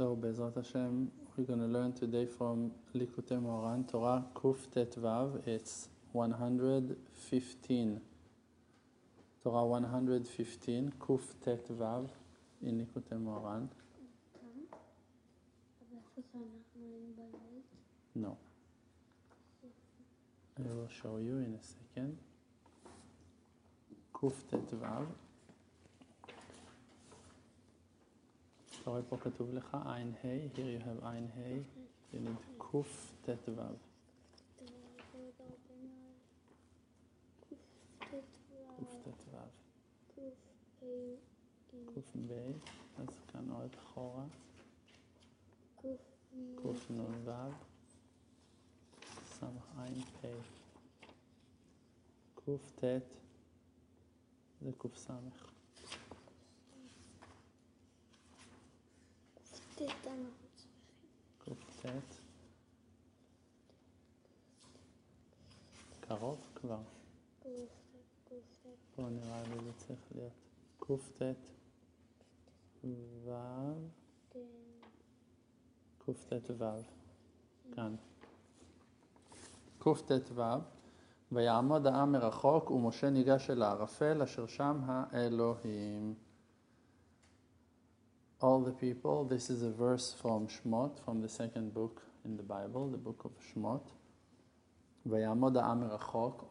So, Bezrat Hashem, we're going to learn today from Likutei Moharan Torah Kuf Tet Vav. It's 115. Torah 115, Kuf Tet Vav in Likutei Moharan. Mm-hmm. No. I will show you in a second. Kuf Tet Vav. רואה פה כתוב לך עין ה', here you have עין ה', you need קט ו'. קט ו'. קב, אז כאן עוד אחורה. קנ"ו, סע"פ. קט זה קס. קט. קרוב כבר. פה נראה לי זה צריך להיות קט ו' קט ו' כאן. קט ו' ויעמוד העם מרחוק, ומשה ניגש אל הערפל, אשר שם האלוהים. all the people. This is a verse from Shmot, from the second book in the Bible, the book of Shmot.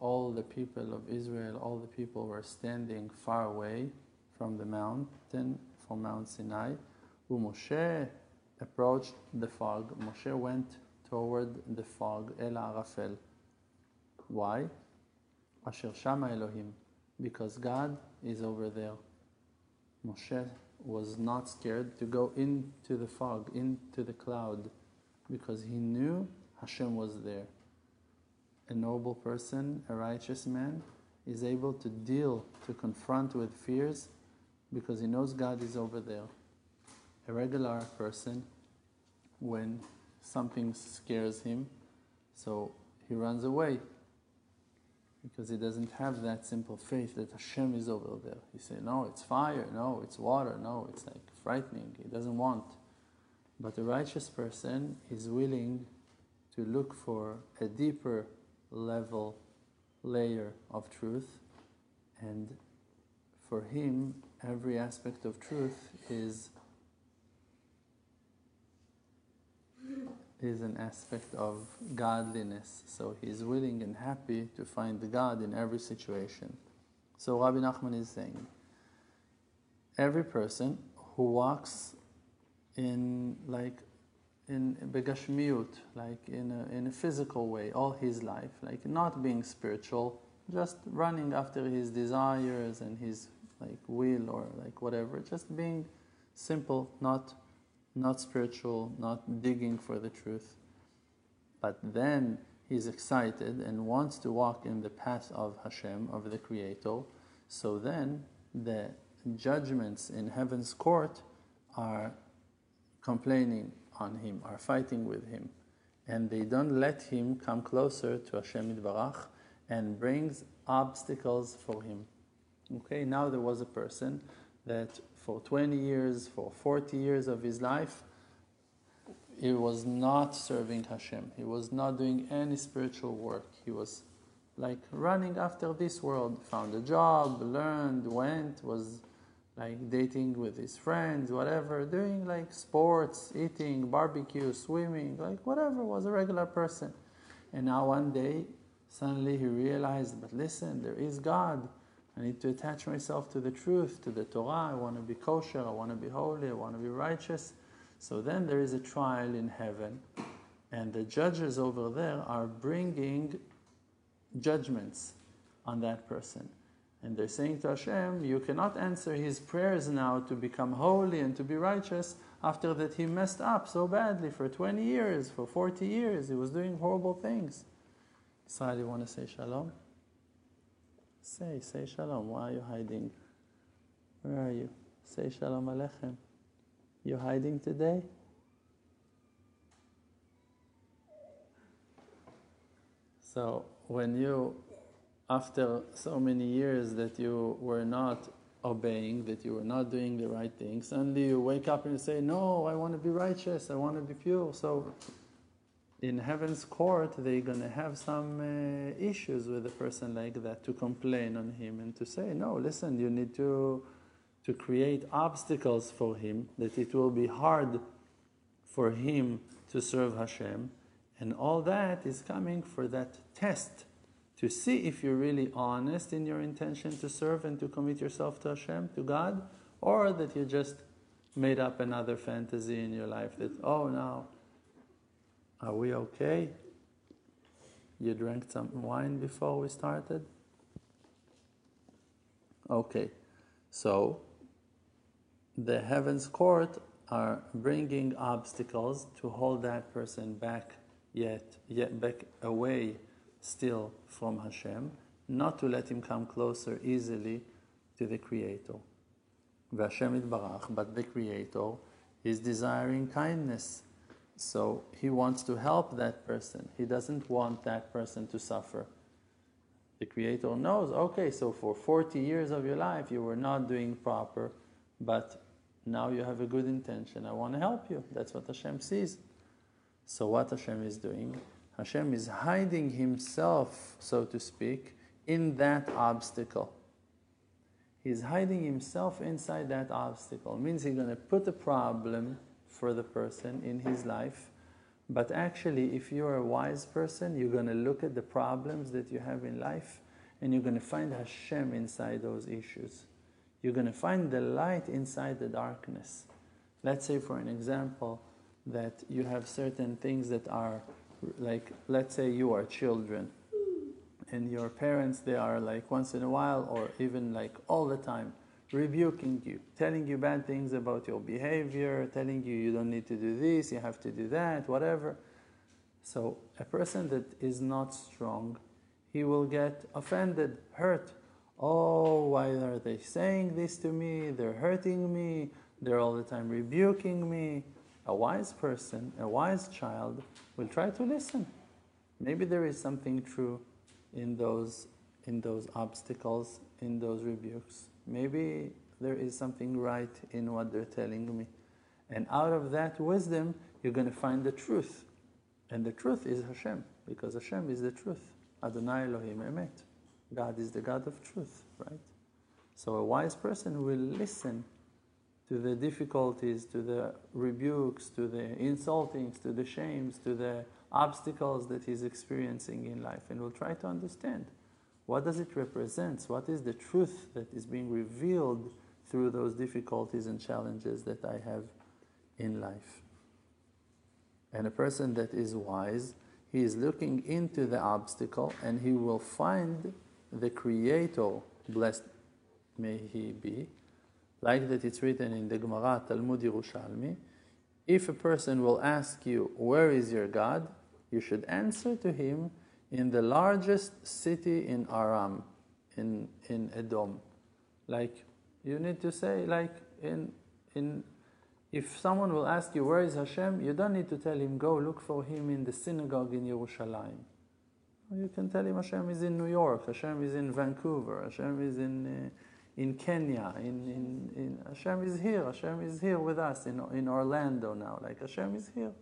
All the people of Israel, all the people were standing far away from the mountain, from Mount Sinai. Moshe approached the fog. Moshe went toward the fog, El Arafel. Why? Asher Shama Elohim. Because God is over there. Moshe was not scared to go into the fog, into the cloud, because he knew Hashem was there. A noble person, a righteous man, is able to deal, to confront with fears, because he knows God is over there. A regular person, when something scares him, so he runs away because he doesn't have that simple faith that Hashem is over there. He say, no, it's fire, no, it's water, no, it's like frightening. He doesn't want. But a righteous person is willing to look for a deeper level, layer of truth, and for him, every aspect of truth is is an aspect of godliness. So he's willing and happy to find God in every situation. So Rabbi Nachman is saying, every person who walks in like in begashmiut, like in a, in a physical way, all his life, like not being spiritual, just running after his desires and his like will or like whatever, just being simple, not not spiritual, not digging for the truth. But then he's excited and wants to walk in the path of Hashem, of the Creator. So then the judgments in heaven's court are complaining on him, are fighting with him. And they don't let him come closer to Hashem Yitbarach and brings obstacles for him. Okay, now there was a person that for 20 years, for 40 years of his life, he was not serving Hashem. He was not doing any spiritual work. He was like running after this world, found a job, learned, went, was like dating with his friends, whatever, doing like sports, eating, barbecue, swimming, like whatever, was a regular person. And now one day, suddenly he realized, but listen, there is God. I need to attach myself to the truth, to the Torah. I want to be kosher, I want to be holy, I want to be righteous. So then there is a trial in heaven, and the judges over there are bringing judgments on that person. And they're saying to Hashem, You cannot answer his prayers now to become holy and to be righteous after that he messed up so badly for 20 years, for 40 years. He was doing horrible things. Israel, you want to say shalom? Say, say shalom. Why are you hiding? Where are you? Say shalom aleichem. You hiding today? So when you, after so many years that you were not obeying, that you were not doing the right thing. Suddenly you wake up and you say, No, I want to be righteous, I want to be pure. So in heaven's court, they're going to have some uh, issues with a person like that to complain on him and to say, No, listen, you need to, to create obstacles for him, that it will be hard for him to serve Hashem. And all that is coming for that test to see if you're really honest in your intention to serve and to commit yourself to Hashem, to God, or that you just made up another fantasy in your life that, oh, now, are we okay? You drank some wine before we started? Okay, so the heavens court are bringing obstacles to hold that person back yet, yet back away still from Hashem, not to let him come closer easily to the Creator. Vashem Barach, but the Creator is desiring kindness. So he wants to help that person. He doesn't want that person to suffer. The Creator knows, okay, so for 40 years of your life you were not doing proper, but now you have a good intention. I want to help you. That's what Hashem sees. So what Hashem is doing? Hashem is hiding himself, so to speak, in that obstacle. He's hiding himself inside that obstacle. It means he's going to put a problem for the person in his life. But actually, if you're a wise person, you're going to look at the problems that you have in life and you're going to find Hashem inside those issues. You're going to find the light inside the darkness. Let's say, for an example, that you have certain things that are like let's say you are children and your parents they are like once in a while or even like all the time rebuking you telling you bad things about your behavior telling you you don't need to do this you have to do that whatever. So a person that is not strong he will get offended hurt. Oh why are they saying this to me? They're hurting me. They're all the time rebuking me. A wise person, a wise child, will try to listen. Maybe there is something true in those, in those obstacles, in those rebukes. Maybe there is something right in what they're telling me. And out of that wisdom, you're going to find the truth. And the truth is Hashem, because Hashem is the truth. Adonai Elohim Emet. God is the God of truth, right? So a wise person will listen to the difficulties, to the rebukes, to the insultings, to the shames, to the obstacles that he's experiencing in life. And we'll try to understand what does it represent? What is the truth that is being revealed through those difficulties and challenges that I have in life? And a person that is wise, he is looking into the obstacle and he will find the Creator, blessed may he be, like that it's written in the Gemara Talmud Yerushalmi, if a person will ask you, Where is your God? you should answer to him in the largest city in Aram, in, in Edom. Like, you need to say, like, in, in, if someone will ask you, Where is Hashem? you don't need to tell him, Go look for him in the synagogue in Yerushalayim. You can tell him Hashem is in New York, Hashem is in Vancouver, Hashem is in. Uh, in Kenya, in, in, in Hashem is here, Hashem is here with us in, in Orlando now, like Hashem is here.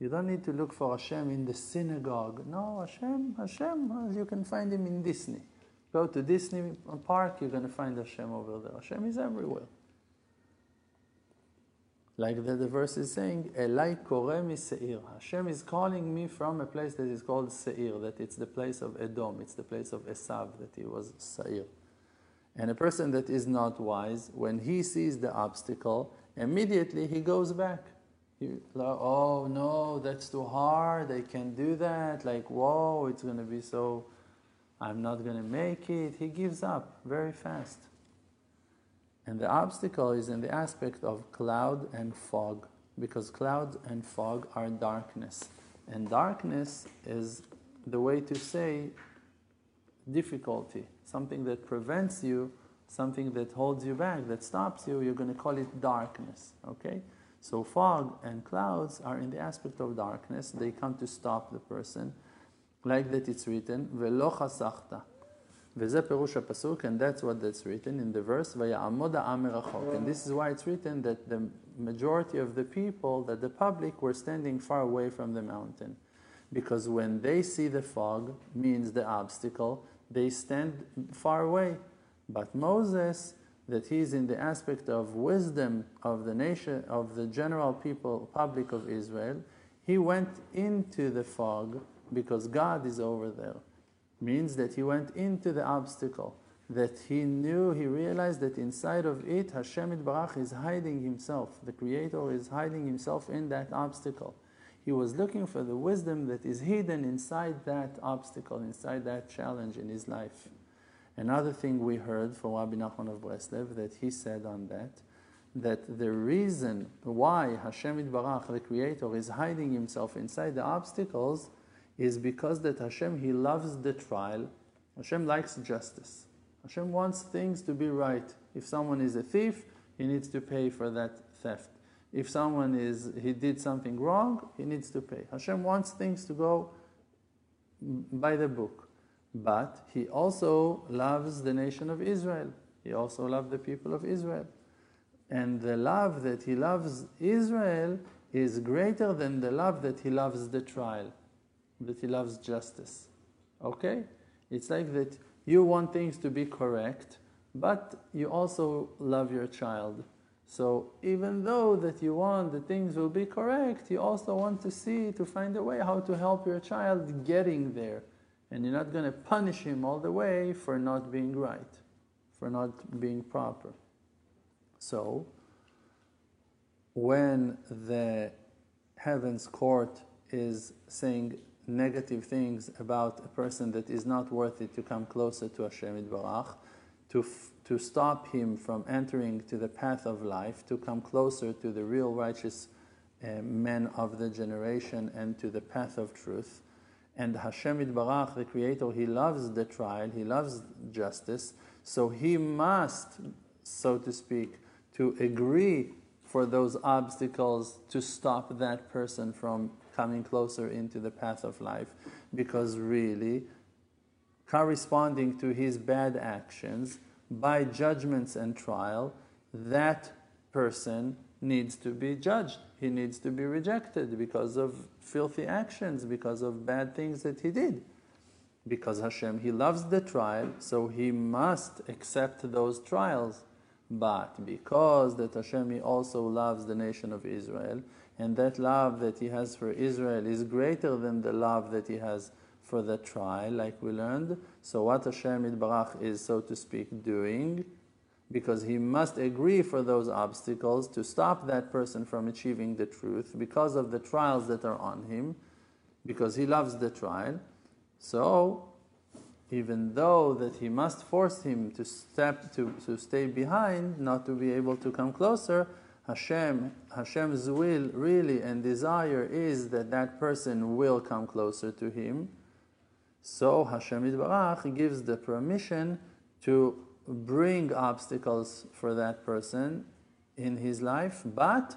You don't need to look for Hashem in the synagogue. No, Hashem, Hashem, you can find him in Disney. Go to Disney Park, you're going to find Hashem over there. Hashem is everywhere. Like the, the verse is saying, Elai koremi seir. Hashem is calling me from a place that is called Seir, that it's the place of Edom, it's the place of Esav, that he was Seir. And a person that is not wise, when he sees the obstacle, immediately he goes back. He, oh no, that's too hard. I can't do that. Like, whoa, it's going to be so, I'm not going to make it. He gives up very fast. And the obstacle is in the aspect of cloud and fog, because cloud and fog are darkness. And darkness is the way to say difficulty something that prevents you, something that holds you back, that stops you, you're going to call it darkness. Okay? So fog and clouds are in the aspect of darkness. They come to stop the person. Like that it's written, Velo chasachta. וזה פירוש הפסוק, and that's what that's written in the verse, ויעמוד העם מרחוק. And this is why it's written that the majority of the people, that the public were standing far away from the mountain. Because when they see the fog, means the obstacle, they stand far away. But Moses, that he's in the aspect of wisdom of the nation, of the general people, public of Israel, he went into the fog because God is over there. Means that he went into the obstacle, that he knew, he realized that inside of it, Hashem Barach is hiding himself. The Creator is hiding himself in that obstacle. He was looking for the wisdom that is hidden inside that obstacle, inside that challenge in his life. Another thing we heard from Rabbi Nachman of Breslev that he said on that, that the reason why Hashem Barach, the Creator, is hiding himself inside the obstacles is because that Hashem, He loves the trial. Hashem likes justice. Hashem wants things to be right. If someone is a thief, he needs to pay for that theft. If someone is he did something wrong, he needs to pay. Hashem wants things to go by the book. But he also loves the nation of Israel. He also loves the people of Israel. And the love that he loves Israel is greater than the love that he loves the trial, that he loves justice. Okay? It's like that you want things to be correct, but you also love your child. So even though that you want that things will be correct, you also want to see, to find a way how to help your child getting there. And you're not going to punish him all the way for not being right, for not being proper. So, when the heaven's court is saying negative things about a person that is not worthy to come closer to Hashem Barach, to, f- to stop him from entering to the path of life, to come closer to the real righteous uh, men of the generation and to the path of truth. And Hashem Barach, the Creator, He loves the trial, He loves justice, so He must, so to speak, to agree for those obstacles to stop that person from coming closer into the path of life. Because really corresponding to his bad actions by judgments and trial that person needs to be judged he needs to be rejected because of filthy actions because of bad things that he did because Hashem he loves the trial so he must accept those trials but because that Hashem he also loves the nation of Israel, and that love that he has for Israel is greater than the love that he has for the trial, like we learned. So what Hashem Yitbarach is, so to speak, doing, because he must agree for those obstacles to stop that person from achieving the truth because of the trials that are on him, because he loves the trial. So even though that he must force him to step to, to stay behind, not to be able to come closer, Hashem, Hashem's will really and desire is that that person will come closer to him. So Hashem Yitbarach gives the permission to bring obstacles for that person in his life, but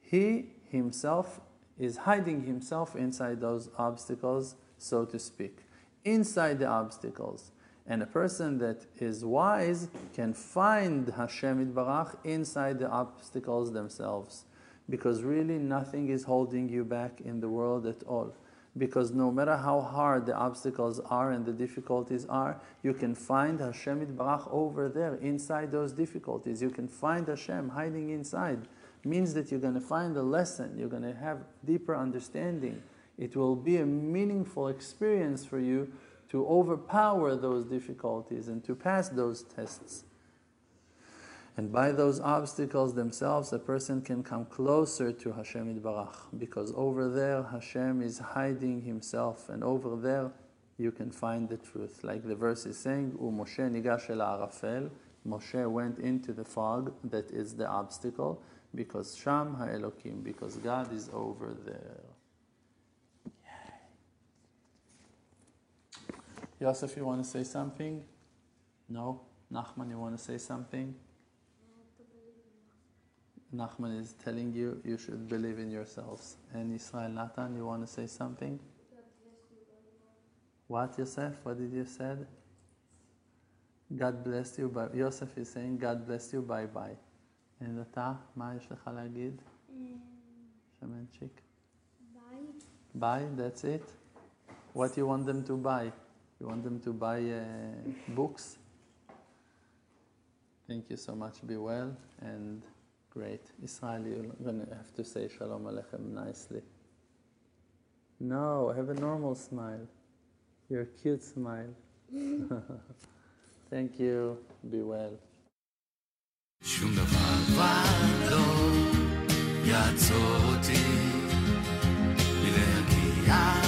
he himself is hiding himself inside those obstacles, so to speak inside the obstacles. And a person that is wise can find Hashem Barach inside the obstacles themselves. Because really nothing is holding you back in the world at all. Because no matter how hard the obstacles are and the difficulties are, you can find Hashem Barach over there, inside those difficulties. You can find Hashem hiding inside. Means that you're going to find a lesson, you're going to have deeper understanding it will be a meaningful experience for you to overpower those difficulties and to pass those tests. And by those obstacles themselves, a person can come closer to Hashem Barach, because over there Hashem is hiding Himself, and over there you can find the truth. Like the verse is saying, Moshe nigash el arafel, Moshe went into the fog that is the obstacle, because Sham ha'elokim, because God is over there. Yosef, you want to say something? No? Nachman, you want to say something? Nachman is telling you you should believe in yourselves. And Israel Natan, you want to say something? What, Yosef? What did you say? God bless you, bye. יוסף is saying, God bless you, bye bye. And אתה, מה יש לך להגיד? שמנצ'יק? ביי. Buy, that's it? What you want them to buy? You want them to buy uh, books? Thank you so much. Be well and great. Israel, you're going to have to say Shalom Aleichem nicely. No, have a normal smile. Your cute smile. Thank you. Be well. שום דבר כבר לא יעצור אותי מלהגיע